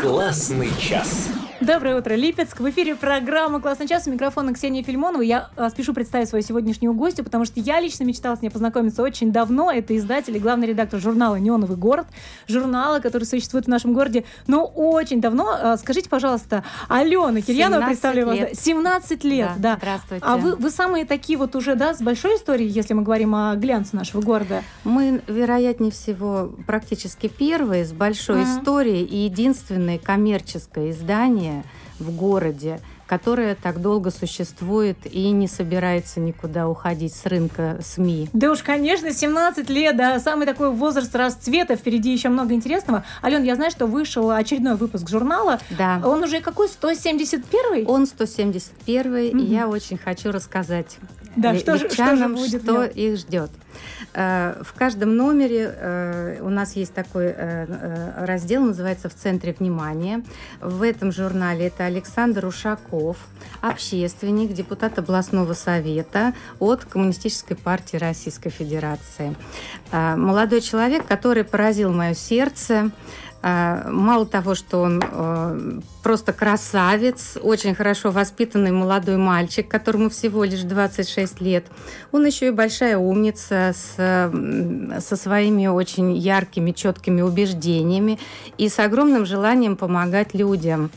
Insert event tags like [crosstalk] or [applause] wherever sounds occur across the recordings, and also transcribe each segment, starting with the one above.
Классный час. Доброе утро, Липецк. В эфире программа «Классный час». У микрофона Ксения Фильмонова. Я а, спешу представить свою сегодняшнюю гостью, потому что я лично мечтала с ней познакомиться очень давно. Это издатель и главный редактор журнала «Неоновый город». Журнала, который существует в нашем городе, но очень давно. А, скажите, пожалуйста, Алена Кирьянова, представляю вас. 17 лет, да. да. Здравствуйте. А вы, вы самые такие вот уже, да, с большой историей, если мы говорим о глянце нашего города? Мы, вероятнее всего, практически первые с большой uh-huh. историей и единственное коммерческое издание в городе, которая так долго существует и не собирается никуда уходить с рынка СМИ. Да уж, конечно, 17 лет, да, самый такой возраст расцвета, впереди еще много интересного. Ален, я знаю, что вышел очередной выпуск журнала. Да. Он уже какой, 171-й? Он 171-й, угу. и я очень хочу рассказать да, что же, что, же будет что их ждет. Э, в каждом номере э, у нас есть такой э, раздел, называется «В центре внимания». В этом журнале это Александр Ушаков, общественник, депутат областного совета от Коммунистической партии Российской Федерации. Молодой человек, который поразил мое сердце, мало того, что он э, просто красавец, очень хорошо воспитанный молодой мальчик, которому всего лишь 26 лет, он еще и большая умница с, со своими очень яркими, четкими убеждениями и с огромным желанием помогать людям.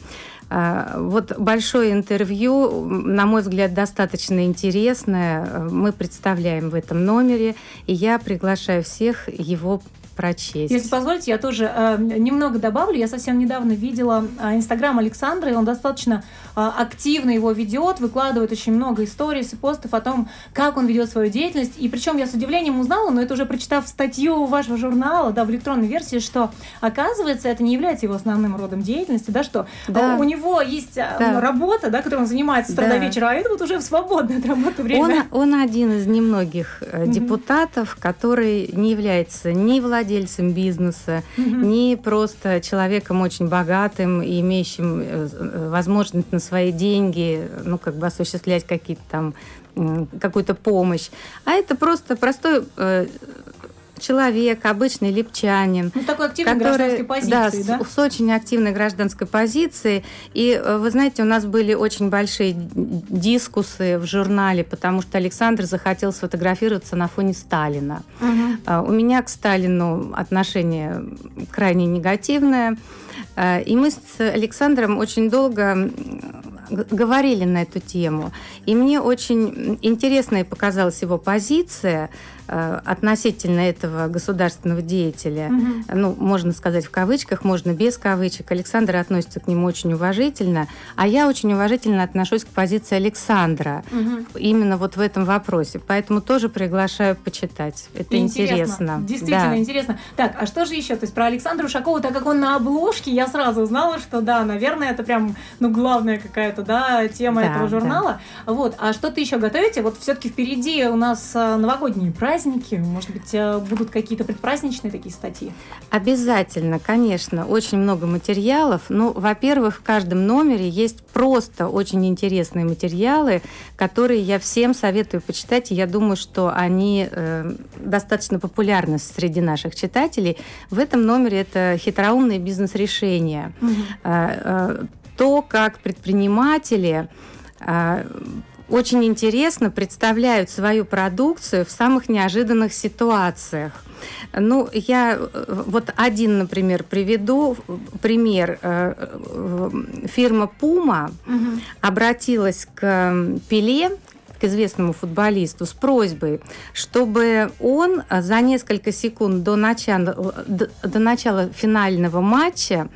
А, вот большое интервью, на мой взгляд, достаточно интересное. Мы представляем в этом номере, и я приглашаю всех его прочесть. Если позволите, я тоже э, немного добавлю. Я совсем недавно видела э, Инстаграм Александра, и он достаточно э, активно его ведет, выкладывает очень много историй и постов о том, как он ведет свою деятельность. И причем я с удивлением узнала, но это уже прочитав статью вашего журнала, да, в электронной версии, что оказывается, это не является его основным родом деятельности, да, что да. у него есть э, да. работа, да, которой он занимается с утра да. до вечера, а это вот уже в свободное от работы время. Он, он один из немногих mm-hmm. депутатов, который не является ни владельцем владельцем бизнеса, угу. не просто человеком очень богатым и имеющим э, э, возможность на свои деньги, ну, как бы осуществлять какие-то там какую-то помощь, а это просто простой э, человек, обычный липчанин. Ну, с такой активной который, гражданской позицией, да? да? С, с очень активной гражданской позицией. И, э, вы знаете, у нас были очень большие дискусы в журнале, потому что Александр захотел сфотографироваться на фоне Сталина. Угу. У меня к Сталину отношение крайне негативное. А, и мы с Александром очень долго говорили на эту тему. И мне очень интересной показалась его позиция относительно этого государственного деятеля. Угу. Ну, можно сказать в кавычках, можно без кавычек. Александр относится к нему очень уважительно, а я очень уважительно отношусь к позиции Александра угу. именно вот в этом вопросе. Поэтому тоже приглашаю почитать. Это интересно. интересно. Действительно да. интересно. Так, а что же еще? То есть про Александра Ушакова, так как он на обложке, я сразу узнала, что да, наверное, это прям ну, главная какая-то да, тема да, этого журнала. Да. Вот. А что-то еще готовите? Вот все-таки впереди у нас а, новогодние праздники. Может быть, а, будут какие-то предпраздничные такие статьи? Обязательно, конечно. Очень много материалов. Ну, во-первых, в каждом номере есть просто очень интересные материалы, которые я всем советую почитать. И я думаю, что они э, достаточно популярны среди наших читателей. В этом номере это хитроумные бизнес-решения. Угу. Э, э, то, как предприниматели а, очень интересно представляют свою продукцию в самых неожиданных ситуациях. Ну, я вот один, например, приведу пример. Э, фирма Puma угу. обратилась к Пеле, к известному футболисту с просьбой, чтобы он за несколько секунд до начала, до начала финального матча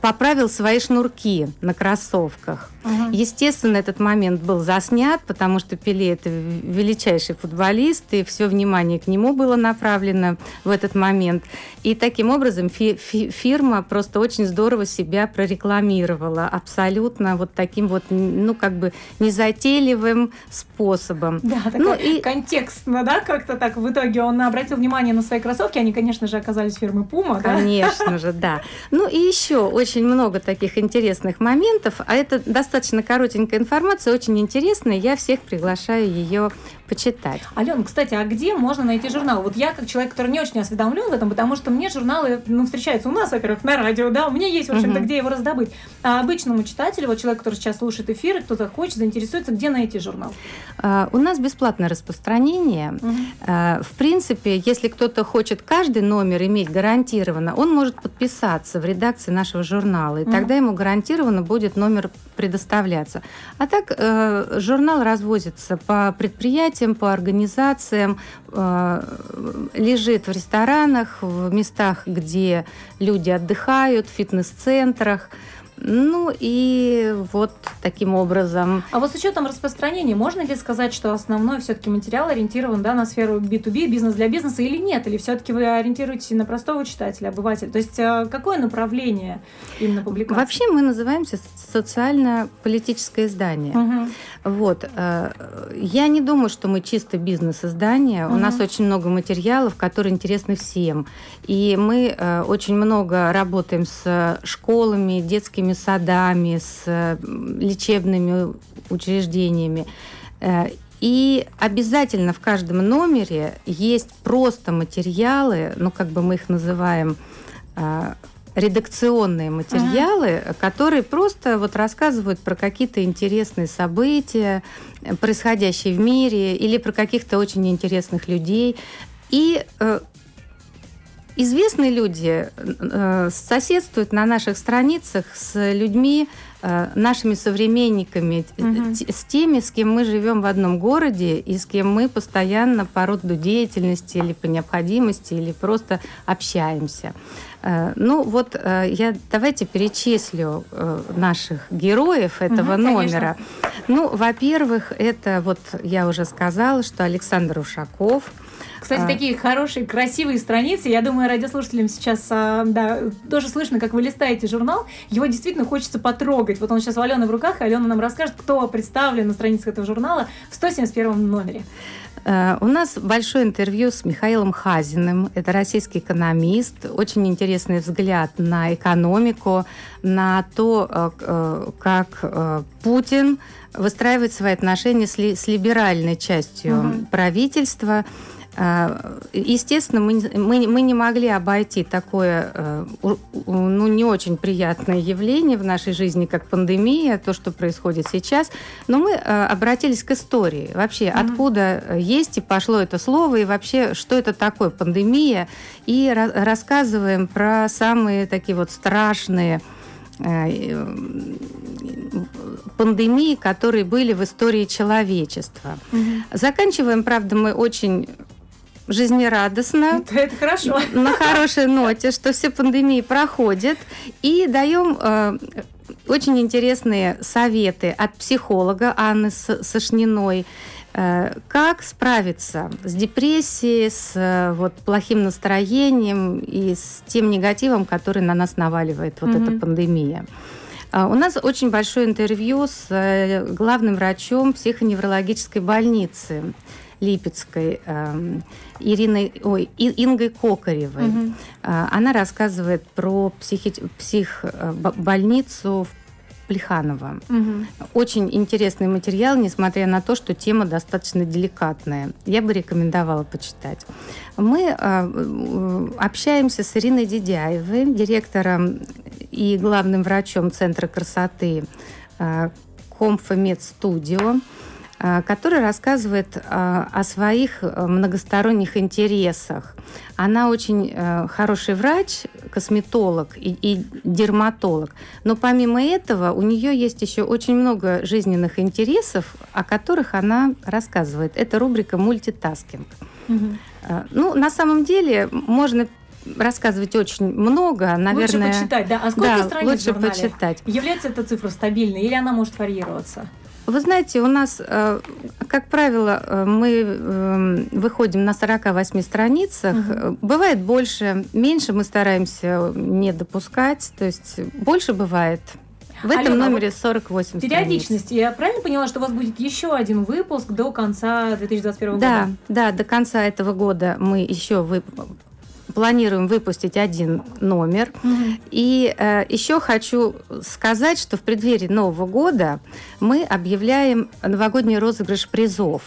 поправил свои шнурки на кроссовках. Угу. Естественно, этот момент был заснят, потому что Пеле это величайший футболист, и все внимание к нему было направлено в этот момент. И таким образом фи фи фирма просто очень здорово себя прорекламировала, абсолютно вот таким вот, ну как бы незатейливым способом. Да, ну, и... контекстно, да, как-то так в итоге он обратил внимание на свои кроссовки, они, конечно же, оказались фирмы Puma, Конечно да? же, да. Ну и еще очень много таких интересных моментов, а это достаточно коротенькая информация, очень интересная, я всех приглашаю ее почитать. Алена, кстати, а где можно найти журнал? Вот я, как человек, который не очень осведомлен в этом, потому что мне журналы ну, встречаются у нас, во-первых, на радио, да, у меня есть, в общем-то, угу. где его раздобыть. А обычному читателю, вот человек, который сейчас слушает эфир, кто захочет, заинтересуется, где найти журнал? А, у нас бесплатное распространение. Угу. А, в принципе, если кто-то хочет каждый номер иметь гарантированно, он может подписаться в редакции нашего журнала, и угу. тогда ему гарантированно будет номер предоставляться. А так э, журнал развозится по предприятиям, по организациям, э, лежит в ресторанах, в местах, где люди отдыхают, в фитнес-центрах. Ну и вот таким образом. А вот с учетом распространения, можно ли сказать, что основной все-таки материал ориентирован да, на сферу B2B, бизнес для бизнеса или нет? Или все-таки вы ориентируетесь на простого читателя, обывателя? То есть э, какое направление именно публикации? Вообще мы называемся социально-политическое издание. Угу. Вот. Э, я не думаю, что мы чисто бизнес-издание. Угу. У нас очень много материалов, которые интересны всем. И мы э, очень много работаем с школами, детскими детскими садами, с лечебными учреждениями. Э, и обязательно в каждом номере есть просто материалы, ну как бы мы их называем э, редакционные материалы, ага. которые просто вот рассказывают про какие-то интересные события, происходящие в мире, или про каких-то очень интересных людей. И э, Известные люди э, соседствуют на наших страницах с людьми, э, нашими современниками, угу. с теми, с кем мы живем в одном городе и с кем мы постоянно по роду деятельности или по необходимости или просто общаемся. Э, ну вот э, я давайте перечислю э, наших героев этого угу, номера. Конечно. Ну, во-первых, это вот я уже сказала, что Александр Ушаков – кстати, а. такие хорошие, красивые страницы. Я думаю, радиослушателям сейчас а, да, тоже слышно, как вы листаете журнал. Его действительно хочется потрогать. Вот он сейчас у Алены в руках, и Алена нам расскажет, кто представлен на страницах этого журнала в 171 номере. Uh, у нас большое интервью с Михаилом Хазиным. Это российский экономист. Очень интересный взгляд на экономику, на то, uh, как uh, Путин выстраивает свои отношения с либеральной частью угу. правительства. А, естественно, мы, мы, мы не могли обойти такое э, ну, не очень приятное явление в нашей жизни, как пандемия, то, что происходит сейчас. Но мы э, обратились к истории. Вообще, mm-hmm. откуда есть и пошло это слово, и вообще, что это такое пандемия. И рассказываем про самые такие вот страшные э, пандемии, которые были в истории человечества. Угу. Заканчиваем, правда, мы очень жизнерадостно. [laughs] Это, это хорошо. На хорошей ноте, что все пандемии проходят. И даем э, очень интересные советы от психолога Анны Сошниной. Э, как справиться с депрессией, с э, вот, плохим настроением и с тем негативом, который на нас наваливает вот mm-hmm. эта пандемия. А, у нас очень большое интервью с э, главным врачом психоневрологической больницы Липецкой, эм, Ириной, ой, Ингой Кокаревой. Угу. Она рассказывает про психи, психбольницу в Плеханова. Угу. Очень интересный материал, несмотря на то, что тема достаточно деликатная. Я бы рекомендовала почитать. Мы э, общаемся с Ириной Дедяевой, директором и главным врачом Центра красоты э, Комфомед Студио. А, который рассказывает а, о своих э, многосторонних интересах. Она очень э, хороший врач, косметолог и, и дерматолог, но помимо этого у нее есть еще очень много жизненных интересов, о которых она рассказывает. Это рубрика «Multitasking». Угу. Ну, на самом деле, можно рассказывать очень много, наверное. Лучше почитать, да? А сколько да, страниц лучше в журнале? почитать. Является эта цифра стабильной или она может варьироваться? Вы знаете, у нас, э, как правило, э, мы эм, выходим на 48 страницах. Угу. Бывает больше, меньше мы стараемся не допускать. То есть больше бывает. В этом Алена, номере 48 Периодичность. Страниц. Я правильно поняла, что у вас будет еще один выпуск до конца 2021 года? Да, да, до конца этого года мы еще вы планируем выпустить один номер. Угу. И э, еще хочу сказать, что в преддверии Нового года мы объявляем новогодний розыгрыш призов.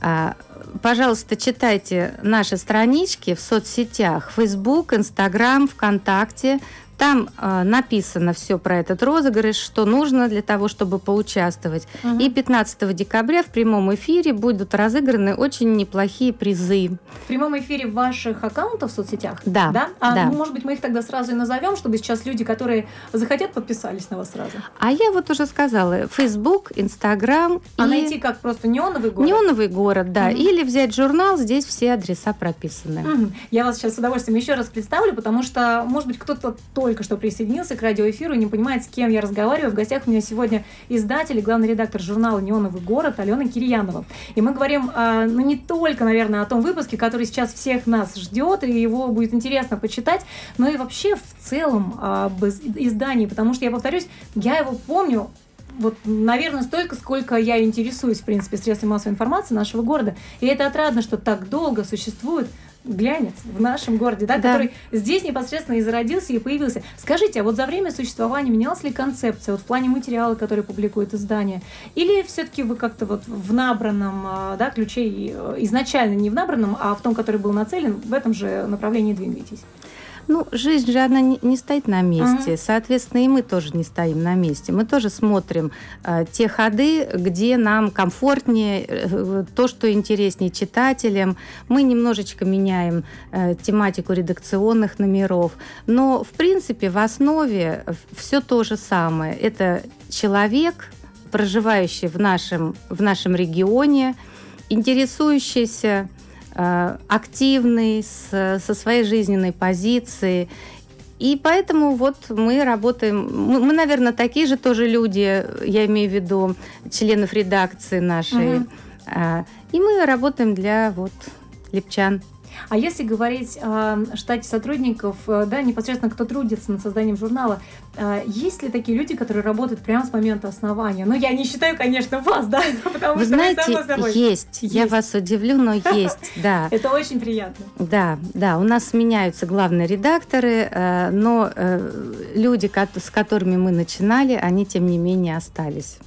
А, пожалуйста, читайте наши странички в соцсетях Facebook, Instagram, ВКонтакте. Там э, написано все про этот розыгрыш, что нужно для того, чтобы поучаствовать. Угу. И 15 декабря в прямом эфире будут разыграны очень неплохие призы. В прямом эфире ваших аккаунтов в соцсетях? Да. Да? А, да. Ну, может быть, мы их тогда сразу и назовем, чтобы сейчас люди, которые захотят, подписались на вас сразу. А я вот уже сказала, Facebook, Instagram. А и... найти как просто неоновый город? Неоновый город, да. Угу. Или взять журнал, здесь все адреса прописаны. Угу. Я вас сейчас с удовольствием еще раз представлю, потому что, может быть, кто-то только только что присоединился к радиоэфиру и не понимает, с кем я разговариваю. В гостях у меня сегодня издатель и главный редактор журнала «Неоновый город» Алена Кирьянова. И мы говорим, а, ну, не только, наверное, о том выпуске, который сейчас всех нас ждет, и его будет интересно почитать, но и вообще в целом об издании, потому что, я повторюсь, я его помню вот, наверное, столько, сколько я интересуюсь, в принципе, средствами массовой информации нашего города. И это отрадно, что так долго существует глянец в нашем городе, да, да. который здесь непосредственно и зародился, и появился. Скажите, а вот за время существования менялась ли концепция вот в плане материала, который публикует издание? Или все-таки вы как-то вот в набранном а, да, ключе, э, изначально не в набранном, а в том, который был нацелен, в этом же направлении двигаетесь? Ну, жизнь же, она не, не стоит на месте. Uh-huh. Соответственно, и мы тоже не стоим на месте. Мы тоже смотрим э, те ходы, где нам комфортнее, э, то, что интереснее читателям. Мы немножечко меняем э, тематику редакционных номеров. Но, в принципе, в основе все то же самое. Это человек, проживающий в нашем, в нашем регионе, интересующийся Э, активный, с, со своей жизненной позицией. И поэтому вот мы работаем, мы, мы, наверное, такие же тоже люди, я имею в виду членов редакции нашей. Угу. И мы работаем для вот липчан. А если говорить о штате сотрудников, э, да, непосредственно кто трудится над созданием журнала, э, есть ли такие люди, которые работают прямо с момента основания? Ну, я не считаю, конечно, вас, да, [laughs] потому вы что знаете, есть. есть. Я вас удивлю, но [laughs] есть, да. Это очень приятно. Да, да. У нас меняются главные редакторы, э, но люди, с которыми мы начинали, они тем не менее остались.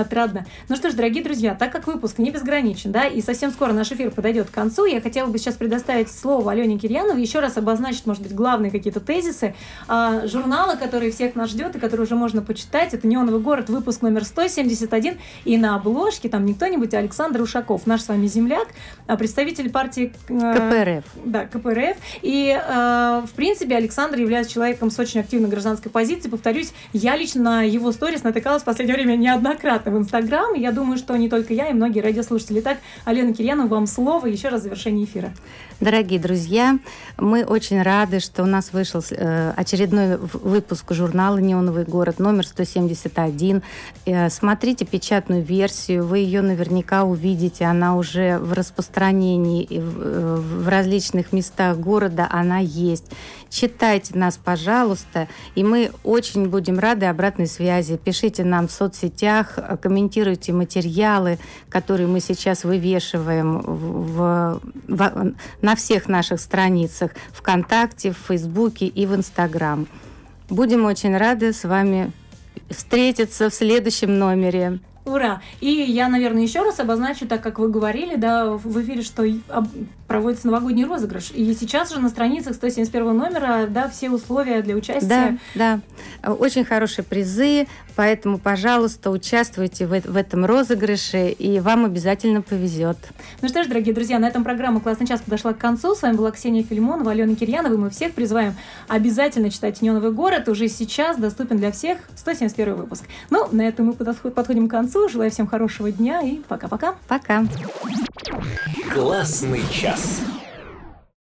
Отрадно. Ну что ж, дорогие друзья, так как выпуск не безграничен, да, и совсем скоро наш эфир подойдет к концу, я хотела бы сейчас предоставить слово Алене Кирьяновой, еще раз обозначить, может быть, главные какие-то тезисы а, журнала, который всех нас ждет и который уже можно почитать. Это «Неоновый город», выпуск номер 171, и на обложке там не кто-нибудь, а Александр Ушаков, наш с вами земляк, а, представитель партии... Э, КПРФ. Да, КПРФ. И, э, в принципе, Александр является человеком с очень активной гражданской позицией. Повторюсь, я лично на его сторис натыкалась в последнее время неоднократно в Инстаграм. Я думаю, что не только я, и многие радиослушатели. Так, Алена Кирьянова, вам слово еще раз в завершение эфира. Дорогие друзья, мы очень рады, что у нас вышел э, очередной выпуск журнала «Неоновый город» номер 171. Э, смотрите печатную версию, вы ее наверняка увидите, она уже в распространении в различных местах города, она есть. Читайте нас, пожалуйста, и мы очень будем рады обратной связи. Пишите нам в соцсетях, комментируйте материалы, которые мы сейчас вывешиваем в, в, на всех наших страницах ВКонтакте, в Фейсбуке и в Инстаграм. Будем очень рады с вами встретиться в следующем номере. Ура! И я, наверное, еще раз обозначу, так как вы говорили, да, в эфире, что проводится новогодний розыгрыш. И сейчас же на страницах 171 номера, да, все условия для участия. Да, да. Очень хорошие призы, поэтому, пожалуйста, участвуйте в, в этом розыгрыше, и вам обязательно повезет. Ну что ж, дорогие друзья, на этом программа «Классный час» подошла к концу. С вами была Ксения Филимонова, Алена Кирьянова. Мы всех призываем обязательно читать «Неоновый город». Уже сейчас доступен для всех 171 выпуск. Ну, на этом мы подходим к концу. Желаю всем хорошего дня и пока-пока. Пока. Классный час.